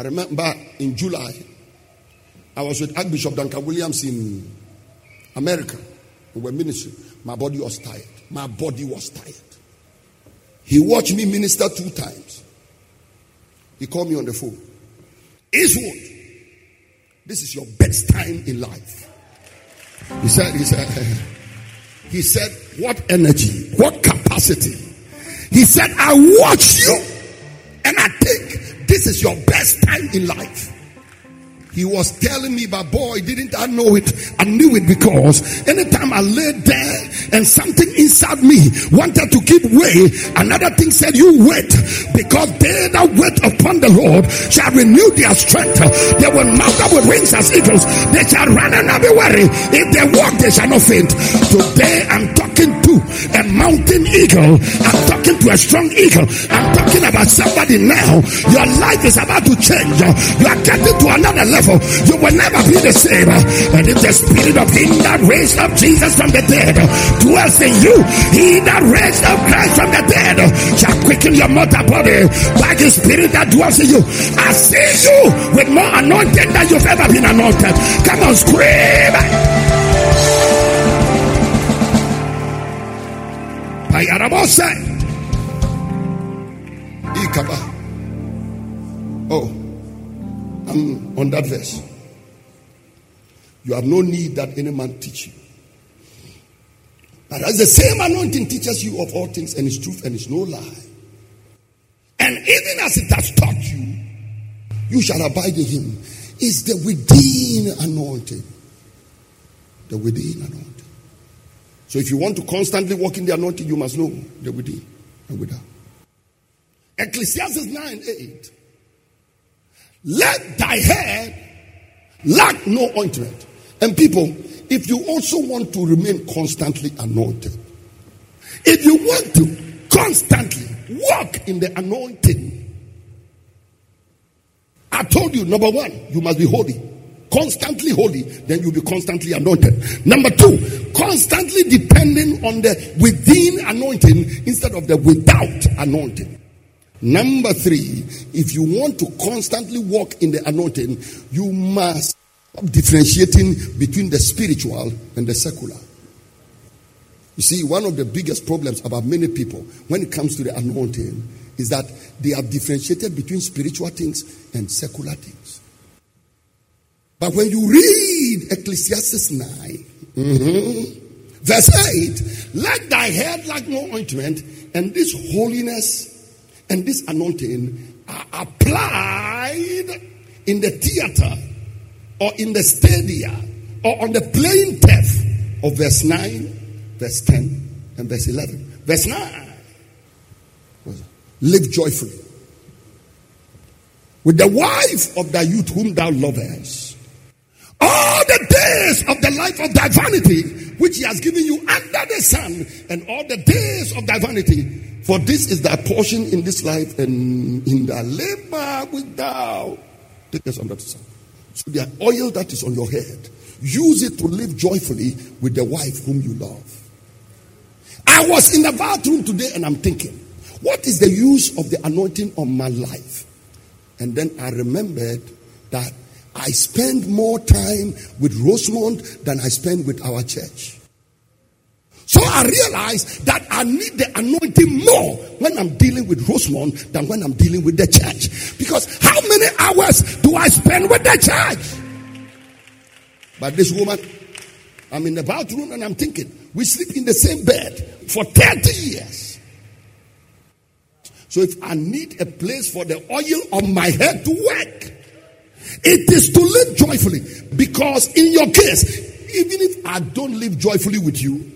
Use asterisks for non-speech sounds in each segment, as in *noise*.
I remember in July, I was with Archbishop Duncan Williams in America. We were ministering. My body was tired. My body was tired. He watched me minister two times. He called me on the phone. Eastwood, this is your best time in life. He said, he said, *laughs* he said, what energy, what capacity. He said, I watch you and I think this is your best time in life. He was telling me, but boy, didn't I know it? I knew it because anytime I lay there and something inside me wanted to give way, another thing said, You wait, because they that wait upon the Lord shall renew their strength. They will mount up with wings as eagles. They shall run and not be weary. If they walk, they shall not faint. Today I'm talking to a mountain eagle. To a strong eagle. I'm talking about somebody now. Your life is about to change. You are getting to another level you will never be the same. And if the spirit of him that raised up Jesus from the dead dwells in you, he that raised up Christ from the dead shall quicken your mortal body by the spirit that dwells in you. I see you with more anointing than you've ever been anointed. Come on, scream. Oh. I'm on that verse. You have no need that any man teach you. But as the same anointing teaches you of all things and is truth and is no lie. And even as it has taught you, you shall abide in him. Is the within anointing. The within anointing. So if you want to constantly walk in the anointing, you must know the within and without. Ecclesiastes 9 8. Let thy hair lack no ointment. And people, if you also want to remain constantly anointed, if you want to constantly walk in the anointing, I told you, number one, you must be holy. Constantly holy, then you'll be constantly anointed. Number two, constantly depending on the within anointing instead of the without anointing. Number three, if you want to constantly walk in the anointing, you must stop differentiating between the spiritual and the secular. You see, one of the biggest problems about many people when it comes to the anointing is that they have differentiated between spiritual things and secular things. But when you read Ecclesiastes 9, mm-hmm, verse 8, let thy head lack no ointment, and this holiness and this anointing are applied in the theater or in the stadia or on the playing turf of verse 9, verse 10, and verse 11. Verse 9 live joyfully with the wife of thy youth whom thou lovest. All the days of the life of thy vanity, which he has given you under the sun, and all the days of thy vanity, for this is thy portion in this life and in the labor with thou. Take this under the sun. So the oil that is on your head, use it to live joyfully with the wife whom you love. I was in the bathroom today and I'm thinking, what is the use of the anointing on my life? And then I remembered that I spend more time with Rosemond than I spend with our church. So I realized that I need the anointing more when I'm dealing with Rosemond than when I'm dealing with the church. Because how many hours do I spend with the church? But this woman, I'm in the bathroom and I'm thinking, we sleep in the same bed for 30 years. So if I need a place for the oil on my head to work, it is to live joyfully. Because in your case, even if I don't live joyfully with you,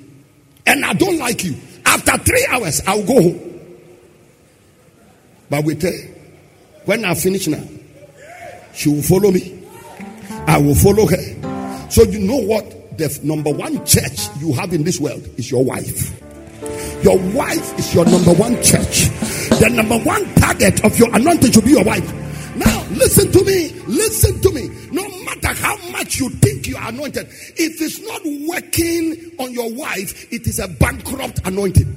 and I don't like you, after three hours, I'll go home. But wait, when I finish now, she will follow me. I will follow her. So you know what? The number one church you have in this world is your wife. Your wife is your number one church. The number one target of your anointing should be your wife. Listen to me. Listen to me. No matter how much you think you are anointed, if it's not working on your wife, it is a bankrupt anointing.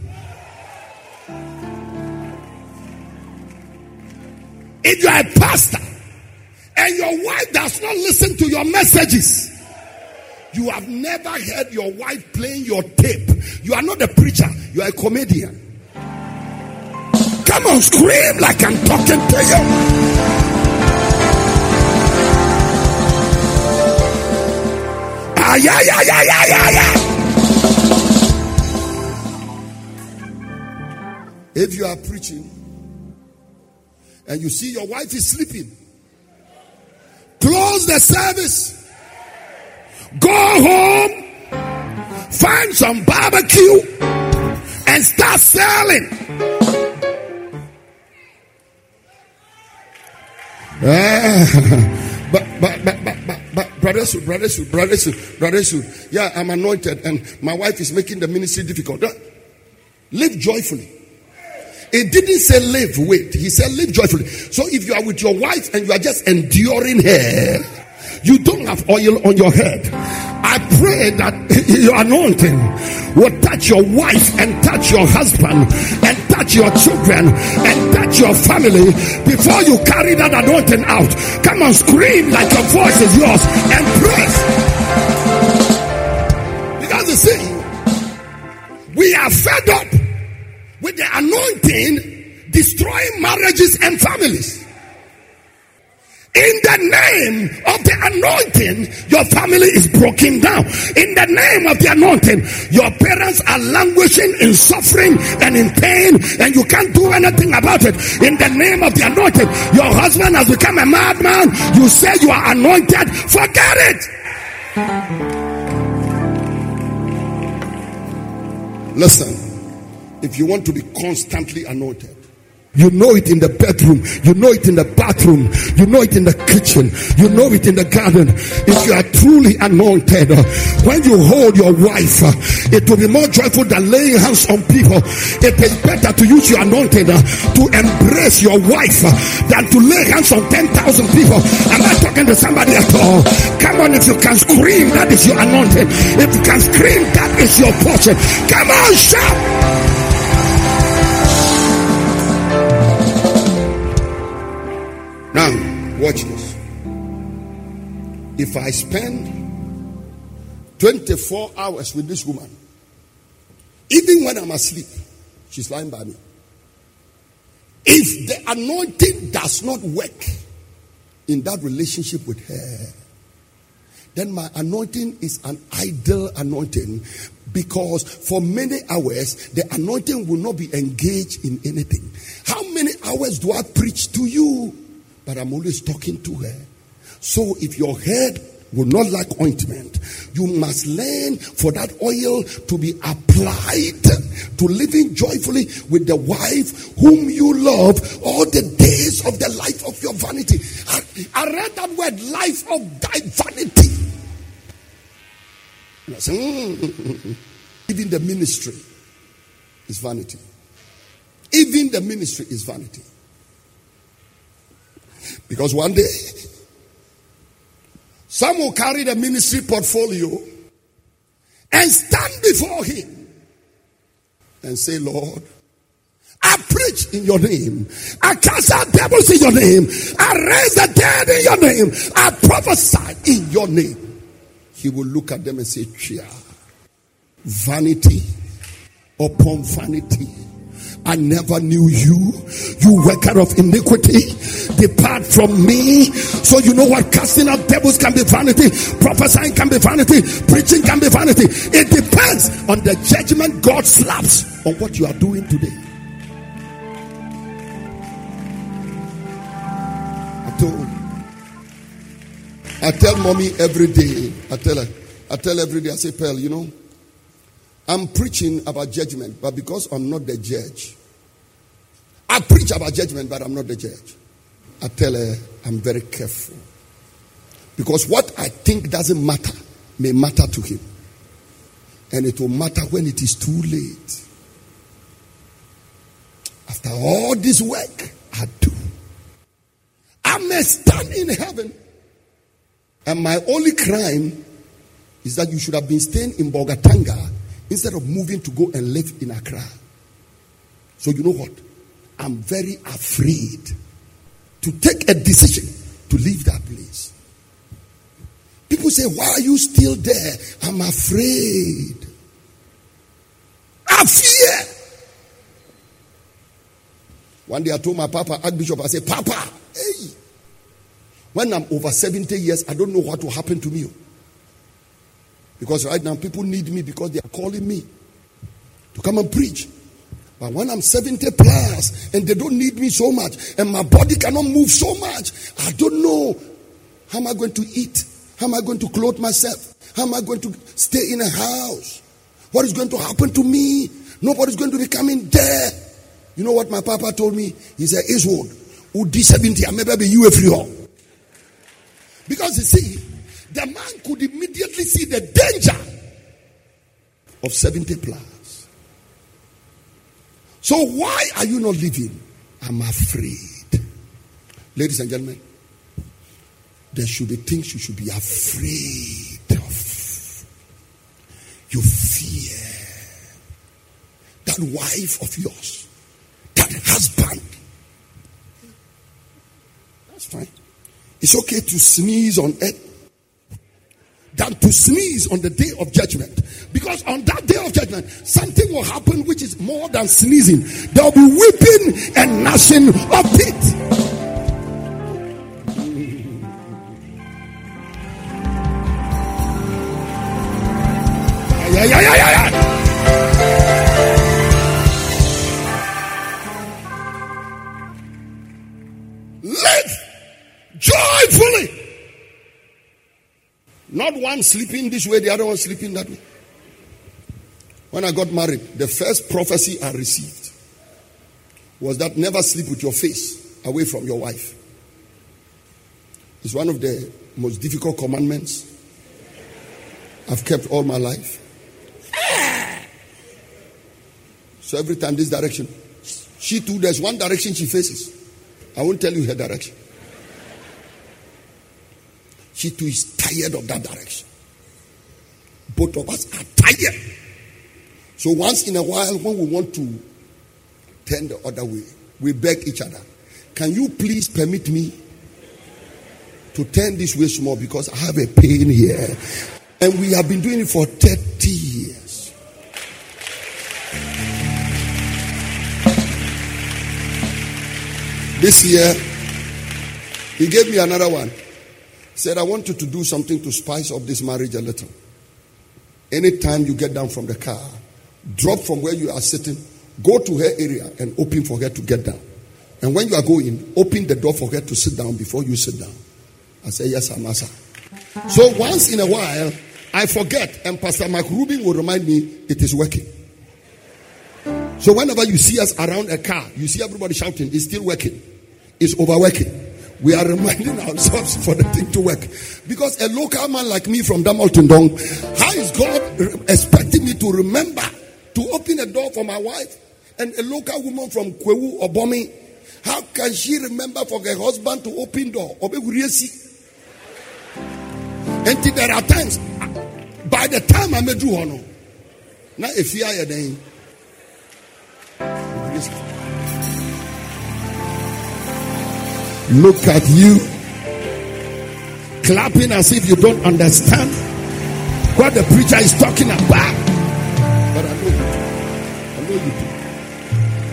If you are a pastor and your wife does not listen to your messages. You have never heard your wife playing your tape. You are not a preacher, you are a comedian. Come on, scream like I'm talking to you. Yeah, yeah, yeah, yeah, yeah, yeah. If you are preaching and you see your wife is sleeping, close the service, go home, find some barbecue, and start selling. Uh, *laughs* but, but, but, but, but, but, brother Sue, brother Sue, brother Sue, brother Sue. Yeah, I'm anointed and my wife is making the ministry difficult. Live joyfully. It didn't say live, wait. He said live joyfully. So if you are with your wife and you are just enduring her, you don't have oil on your head. I pray that your anointing will touch your wife and touch your husband and touch your children and touch your family before you carry that anointing out. Come on, scream like your voice is yours and praise. Because you see, we are fed up with the anointing destroying marriages and families. In the name of the anointing, your family is broken down. In the name of the anointing, your parents are languishing in suffering and in pain, and you can't do anything about it. In the name of the anointing, your husband has become a madman. You say you are anointed, forget it. Listen. If you want to be constantly anointed, you know it in the bedroom. You know it in the bathroom. You know it in the kitchen. You know it in the garden. If you are truly anointed, when you hold your wife, it will be more joyful than laying hands on people. It is better to use your anointing uh, to embrace your wife than to lay hands on 10,000 people. Am I talking to somebody at all? Come on, if you can scream, that is your anointing. If you can scream, that is your portion. Come on, shout. If I spend 24 hours with this woman, even when I'm asleep, she's lying by me. If the anointing does not work in that relationship with her, then my anointing is an idle anointing because for many hours the anointing will not be engaged in anything. How many hours do I preach to you? but I'm always talking to her. So if your head will not like ointment, you must learn for that oil to be applied to living joyfully with the wife whom you love all the days of the life of your vanity. I, read that word, life of thy vanity. *laughs* Even the ministry is vanity. Even the ministry is vanity. Because one day, some will carry the ministry portfolio and stand before him and say, Lord, I preach in your name. I cast out devils in your name. I raise the dead in your name. I prophesy in your name. He will look at them and say, Chia, vanity upon vanity I never knew you, you worker of iniquity. Depart from me. So you know what? Casting out devils can be vanity, prophesying can be vanity, preaching can be vanity. It depends on the judgment God slaps on what you are doing today. I told I tell mommy every day. I tell her, I tell every day, I say, Pearl, you know, I'm preaching about judgment, but because I'm not the judge, I preach about judgment, but I'm not the judge. I tell her I'm very careful. Because what I think doesn't matter may matter to him. And it will matter when it is too late. After all this work I do, I may stand in heaven. And my only crime is that you should have been staying in Bolgatanga instead of moving to go and live in Accra. So you know what? I'm very afraid to take a decision to leave that place. People say, Why are you still there? I'm afraid. I fear. One day I told my papa, Archbishop, I said, Papa, hey, when I'm over 70 years, I don't know what will happen to me. Because right now people need me because they are calling me to come and preach. But when I'm 70 plus and they don't need me so much and my body cannot move so much, I don't know how am I going to eat? How am I going to clothe myself? How am I going to stay in a house? What is going to happen to me? Nobody's going to be coming there. You know what my papa told me? He said, Israel, Udi 70, I maybe be you free home. Because you see, the man could immediately see the danger of 70 plus. So why are you not living? I'm afraid. Ladies and gentlemen, there should be things you should be afraid of. You fear that wife of yours, that husband. That's fine. It's okay to sneeze on it than to sneeze on the day of judgment. Because on that day of judgment, something will happen which is more than sneezing. There will be weeping and gnashing of teeth. Yeah, yeah, yeah. One sleeping this way, the other one sleeping that way. When I got married, the first prophecy I received was that never sleep with your face away from your wife. It's one of the most difficult commandments I've kept all my life. So every time this direction, she too, there's one direction she faces. I won't tell you her direction. She too is tired of that direction. Both of us are tired. So once in a while, when we want to turn the other way, we beg each other, Can you please permit me to turn this way small because I have a pain here? And we have been doing it for 30 years. This year, he gave me another one said, I want you to do something to spice up this marriage a little. Anytime you get down from the car, drop from where you are sitting, go to her area and open for her to get down. And when you are going, open the door for her to sit down before you sit down. I say, Yes, Amasa. So once in a while, I forget, and Pastor Mark Rubin will remind me it is working. So whenever you see us around a car, you see everybody shouting, it's still working, it's overworking we are reminding ourselves for the thing to work. Because a local man like me from Damalton Dong, how is God expecting me to remember to open a door for my wife? And a local woman from Kwewu or Bomi, how can she remember for her husband to open door? And there are times, by the time I met you, now if you are then. Look at you, clapping as if you don't understand what the preacher is talking about. But I know you do. I know you do.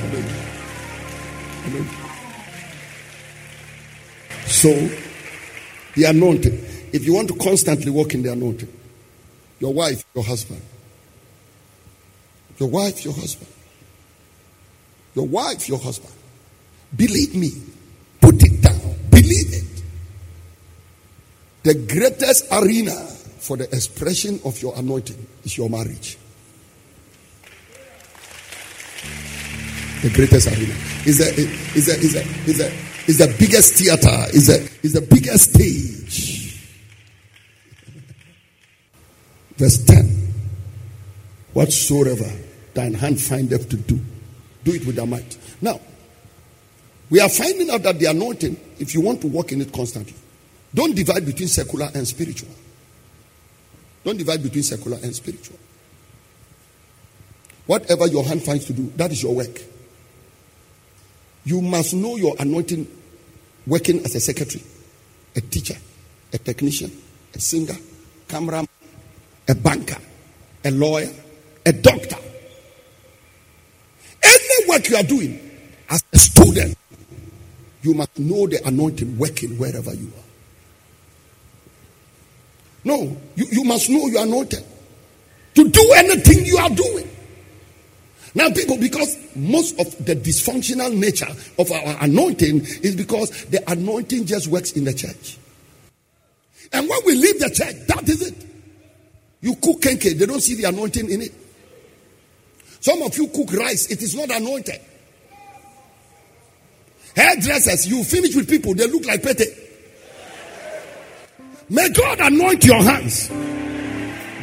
I know you. I know you. So, the anointing. If you want to constantly walk in the anointing, your wife, your husband, your wife, your husband, your wife, your husband, believe me. Believe it. The greatest arena for the expression of your anointing is your marriage. The greatest arena is the is the is the is the is the biggest theater. Is the is the biggest stage. Verse ten. Whatsoever thine hand findeth to do, do it with thy might. Now, we are finding out that the anointing, if you want to walk in it constantly, don't divide between secular and spiritual. Don't divide between secular and spiritual. Whatever your hand finds to do, that is your work. You must know your anointing working as a secretary, a teacher, a technician, a singer, cameraman, a banker, a lawyer, a doctor. Any work you are doing as a student, you must know the anointing working wherever you are. No, you, you must know you are anointed to do anything you are doing. Now, people, because most of the dysfunctional nature of our anointing is because the anointing just works in the church. And when we leave the church, that is it. You cook kenke, they don't see the anointing in it. Some of you cook rice, it is not anointed. Hairdressers, you finish with people, they look like pete. May God anoint your hands.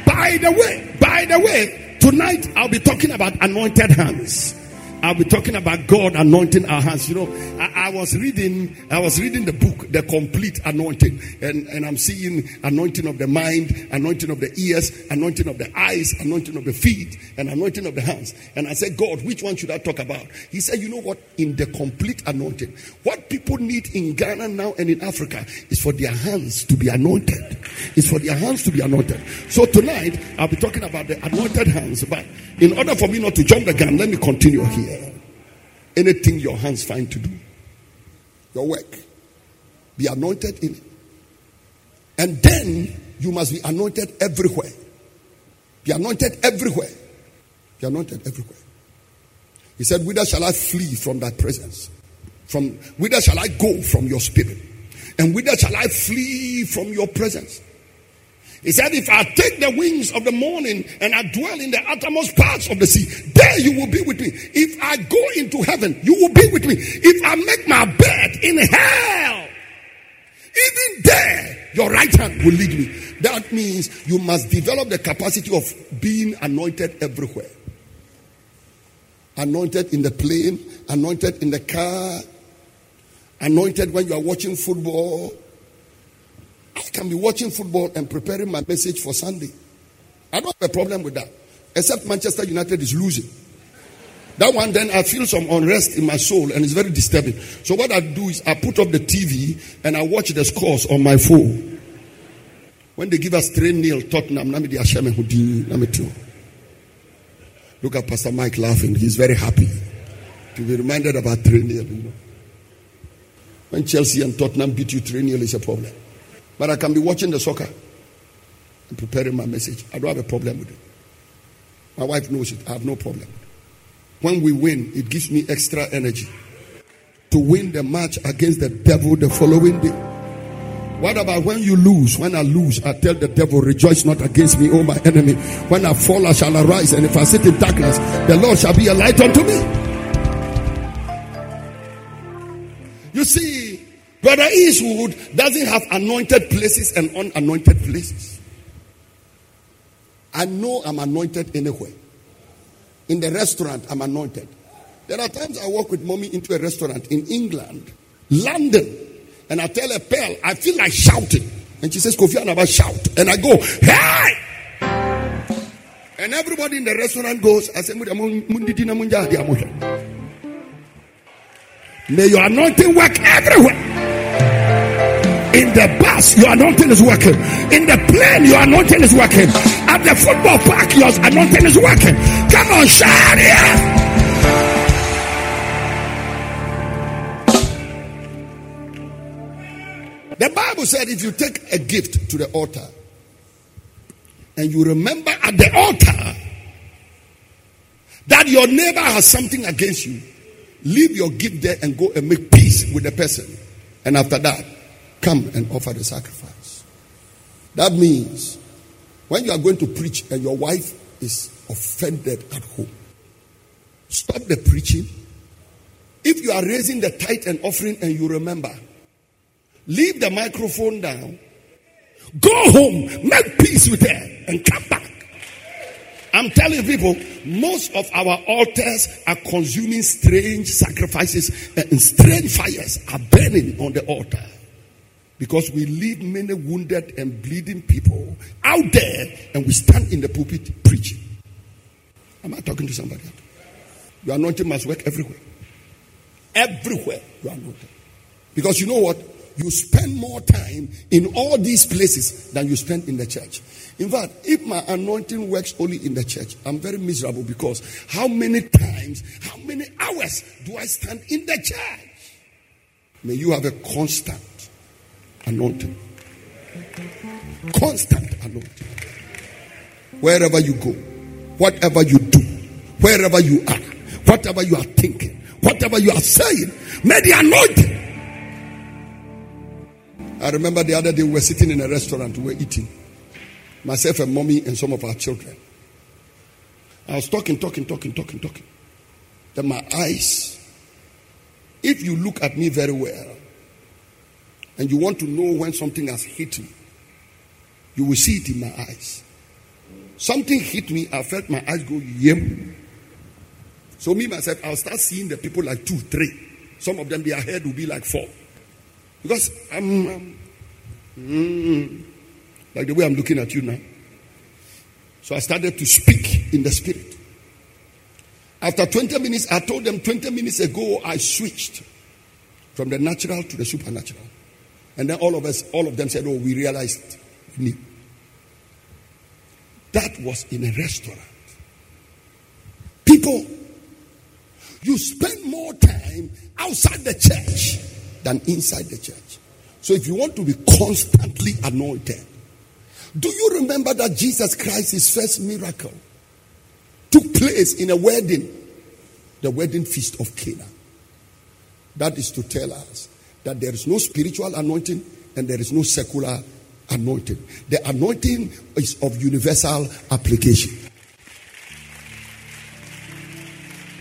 By the way, by the way, tonight I'll be talking about anointed hands. I'll be talking about God anointing our hands. You know, I, I, was reading, I was reading the book, The Complete Anointing, and, and I'm seeing anointing of the mind, anointing of the ears, anointing of the eyes, anointing of the feet, and anointing of the hands. And I said, God, which one should I talk about? He said, you know what? In the complete anointing, what people need in Ghana now and in Africa is for their hands to be anointed. It's for their hands to be anointed. So tonight, I'll be talking about the anointed hands, but in order for me not to jump the gun, let me continue here. Anything your hands find to do, your work, be anointed in it. And then you must be anointed everywhere. Be anointed everywhere. Be anointed everywhere. He said, Whither shall I flee from thy presence? From whither shall I go from your spirit? And whither shall I flee from your presence? He said, If I take the wings of the morning and I dwell in the uttermost parts of the sea, there you will be with me. If I go into heaven, you will be with me. If I make my bed in hell, even there, your right hand will lead me. That means you must develop the capacity of being anointed everywhere. Anointed in the plane, anointed in the car, anointed when you are watching football, I can be watching football and preparing my message for Sunday. I don't have a problem with that. Except Manchester United is losing. That one, then I feel some unrest in my soul and it's very disturbing. So, what I do is I put up the TV and I watch the scores on my phone. When they give us 3 0 Tottenham, Look at Pastor Mike laughing. He's very happy to be reminded about 3 0. You know. When Chelsea and Tottenham beat you 3 0 is a problem. But I can be watching the soccer and preparing my message. I don't have a problem with it. My wife knows it. I have no problem. When we win, it gives me extra energy to win the match against the devil the following day. What about when you lose? When I lose, I tell the devil, rejoice not against me, O my enemy. When I fall, I shall arise. And if I sit in darkness, the Lord shall be a light unto me. You see, Brother Eastwood doesn't have anointed places and unanointed places. I know I'm anointed anywhere. In the restaurant, I'm anointed. There are times I walk with mommy into a restaurant in England, London, and I tell a pearl, I feel like shouting. And she says, Kofi Anaba, shout. And I go, hey! And everybody in the restaurant goes, I say, May your anointing work everywhere. In the bus, your anointing is working. In the plane, your anointing is working. At the football park, your anointing is working. Come on, shout here. The Bible said if you take a gift to the altar and you remember at the altar that your neighbor has something against you, leave your gift there and go and make peace with the person. And after that, come and offer the sacrifice. That means when you are going to preach and your wife is offended at home, stop the preaching. If you are raising the tithe and offering and you remember, leave the microphone down, go home, make peace with her, and come back. I'm telling people, most of our altars are consuming strange sacrifices and strange fires are burning on the altar. Because we leave many wounded and bleeding people out there and we stand in the pulpit preaching. Am I talking to somebody? Your anointing must work everywhere. Everywhere you are anointed. Because you know what? you spend more time in all these places than you spend in the church. In fact, if my anointing works only in the church, I'm very miserable because how many times, how many hours do I stand in the church? May you have a constant anointing. Constant anointing. Wherever you go, whatever you do, wherever you are, whatever you are thinking, whatever you are saying, may the anointing. I remember the other day we were sitting in a restaurant, we were eating. Myself and mommy and some of our children. I was talking, talking, talking, talking, talking. Then my eyes, if you look at me very well, and you want to know when something has hit me, you will see it in my eyes. Something hit me, I felt my eyes go yem. So me myself, I'll start seeing the people like two, three. Some of them, their head will be like four. Because I'm, I'm mm, like the way I'm looking at you now. So I started to speak in the spirit. After 20 minutes, I told them 20 minutes ago, I switched from the natural to the supernatural. And then all of us, all of them said, Oh, we realized we. That was in a restaurant. People, you spend more time outside the church than inside the church. So if you want to be constantly anointed, do you remember that Jesus Christ, his first miracle, took place in a wedding, the wedding feast of Cana? That is to tell us that there is no spiritual anointing and there is no secular anointing. The anointing is of universal application.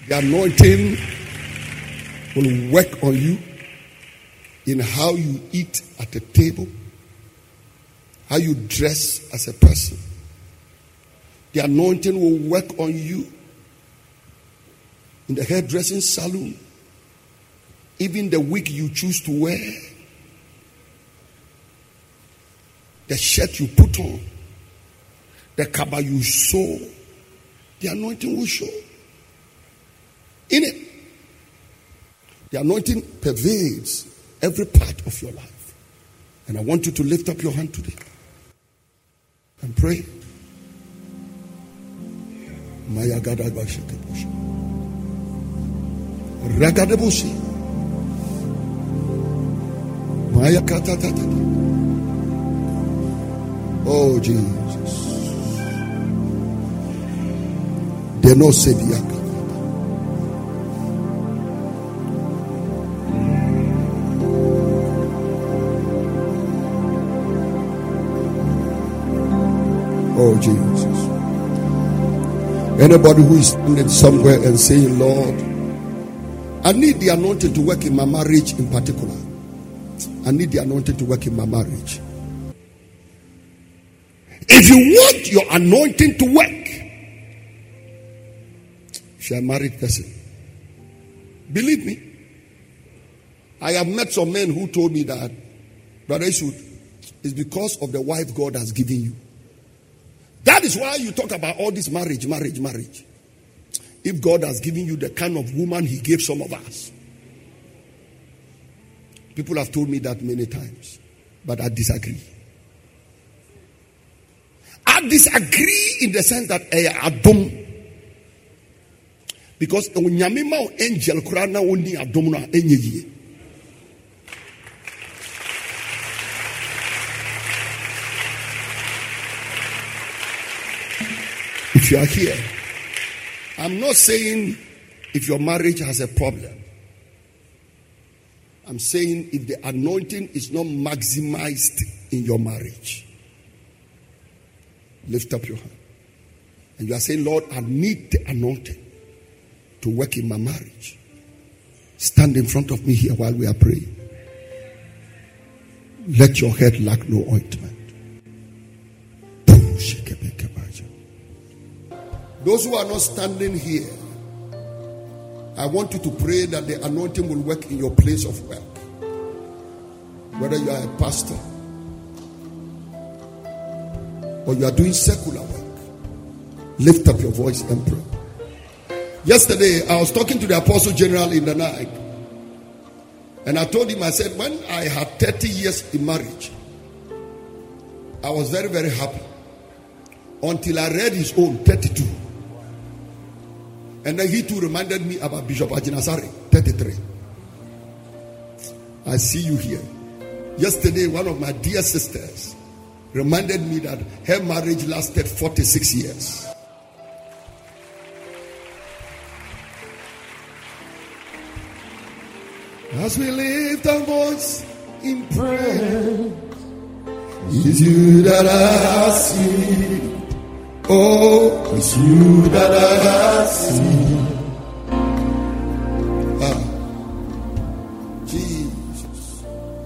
The anointing will work on you in how you eat at the table, how you dress as a person. The anointing will work on you in the hairdressing salon, even the wig you choose to wear, the shirt you put on, the kaba you sew, the anointing will show. In it, the anointing pervades every part of your life. And I want you to lift up your hand today and pray. Maya. Oh Jesus. De no sediaka. Oh, Jesus. Anybody who is standing somewhere and saying, Lord, I need the anointing to work in my marriage in particular. I need the anointing to work in my marriage. If you want your anointing to work, if you're a married person, believe me, I have met some men who told me that, Brother Eastwood, it's because of the wife God has given you. That is why you talk about all this marriage, marriage, marriage. If God has given you the kind of woman He gave some of us, people have told me that many times, but I disagree. I disagree in the sense that eh, I adom. Because onyame angel kura na oni adom na enye If you are here, I'm not saying if your marriage has a problem. I'm saying if the anointing is not maximized in your marriage. Lift up your hand. And you are saying, Lord, I need the anointing to work in my marriage. Stand in front of me here while we are praying. Let your head lack no ointment. Those who are not standing here, I want you to pray that the anointing will work in your place of work. Whether you are a pastor or you are doing secular work, lift up your voice and pray. Yesterday, I was talking to the Apostle General in the night, And I told him, I said, when I had 30 years in marriage, I was very, very happy until I read his own 32. And then he too reminded me about Bishop Agyinasare 33. I see you here. Yesterday, one of my dear sisters reminded me that her marriage lasted 46 years. As we lift our voice in prayer, it's you that I see. Oh, it's you that I see.